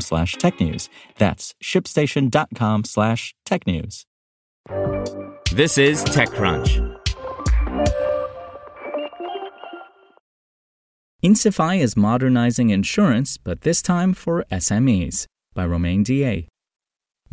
slash technews. That's shipstation.com slash technews. This is TechCrunch. Insify is modernizing insurance, but this time for SMEs by Romain Dillet.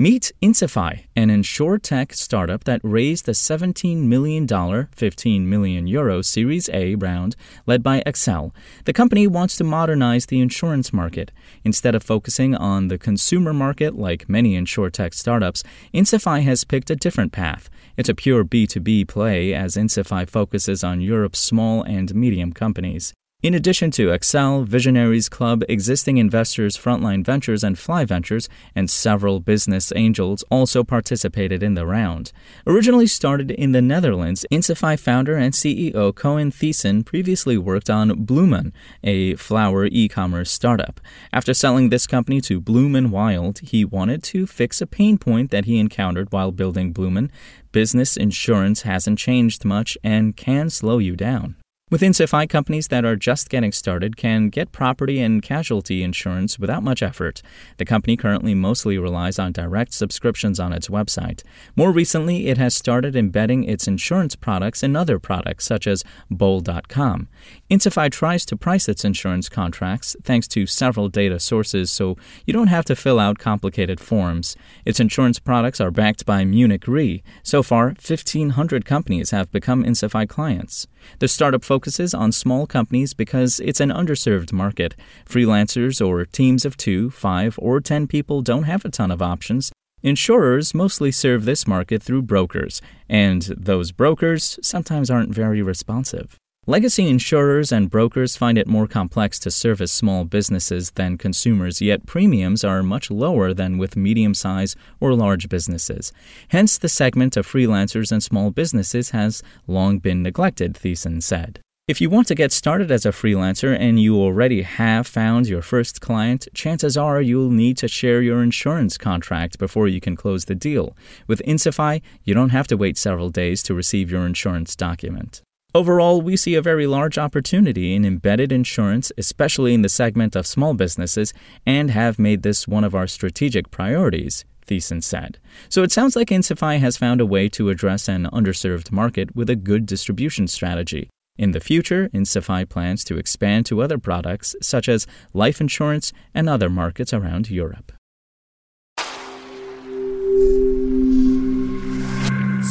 Meet Insify, an insurtech startup that raised the $17 million, 15 million euro Series A round led by Accel. The company wants to modernize the insurance market. Instead of focusing on the consumer market like many insurtech startups, Insify has picked a different path. It's a pure B2B play as Insify focuses on Europe's small and medium companies. In addition to Accel, Visionaries Club, existing investors Frontline Ventures and Fly Ventures, and several business angels also participated in the round. Originally started in the Netherlands, Insify founder and CEO Koen Thijssen previously worked on Bloemen, a flower e-commerce startup. After selling this company to Bloom and Wild, he wanted to fix a pain point that he encountered while building Bloemen. Business insurance hasn't changed much and can slow you down. With Insify, companies that are just getting started can get property and casualty insurance without much effort. The company currently mostly relies on direct subscriptions on its website. More recently, it has started embedding its insurance products in other products, such as Bol.com. Insify tries to price its insurance contracts thanks to several data sources, so you don't have to fill out complicated forms. Its insurance products are backed by Munich Re. So far, 1,500 companies have become Insify clients. The startup focuses on small companies because it's an underserved market. Freelancers or teams of two, five, or ten people don't have a ton of options. Insurers mostly serve this market through brokers, and those brokers sometimes aren't very responsive. Legacy insurers and brokers find it more complex to service small businesses than consumers, yet premiums are much lower than with medium sized or large businesses. Hence, the segment of freelancers and small businesses has long been neglected, Thijssen said. If you want to get started as a freelancer and you already have found your first client, chances are you'll need to share your insurance contract before you can close the deal. With Insify, you don't have to wait several days to receive your insurance document. Overall, we see a very large opportunity in embedded insurance, especially in the segment of small businesses, and have made this one of our strategic priorities, Thijssen said. So it sounds like Insify has found a way to address an underserved market with a good distribution strategy. In the future, Insify plans to expand to other products such as life insurance and other markets around Europe.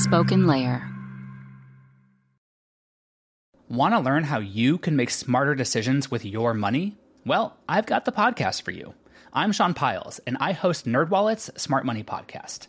SpokenLayer. Want to learn how you can make smarter decisions with your money? Well, I've got the podcast for you. I'm Sean Pyles, and I host NerdWallet's Smart Money Podcast.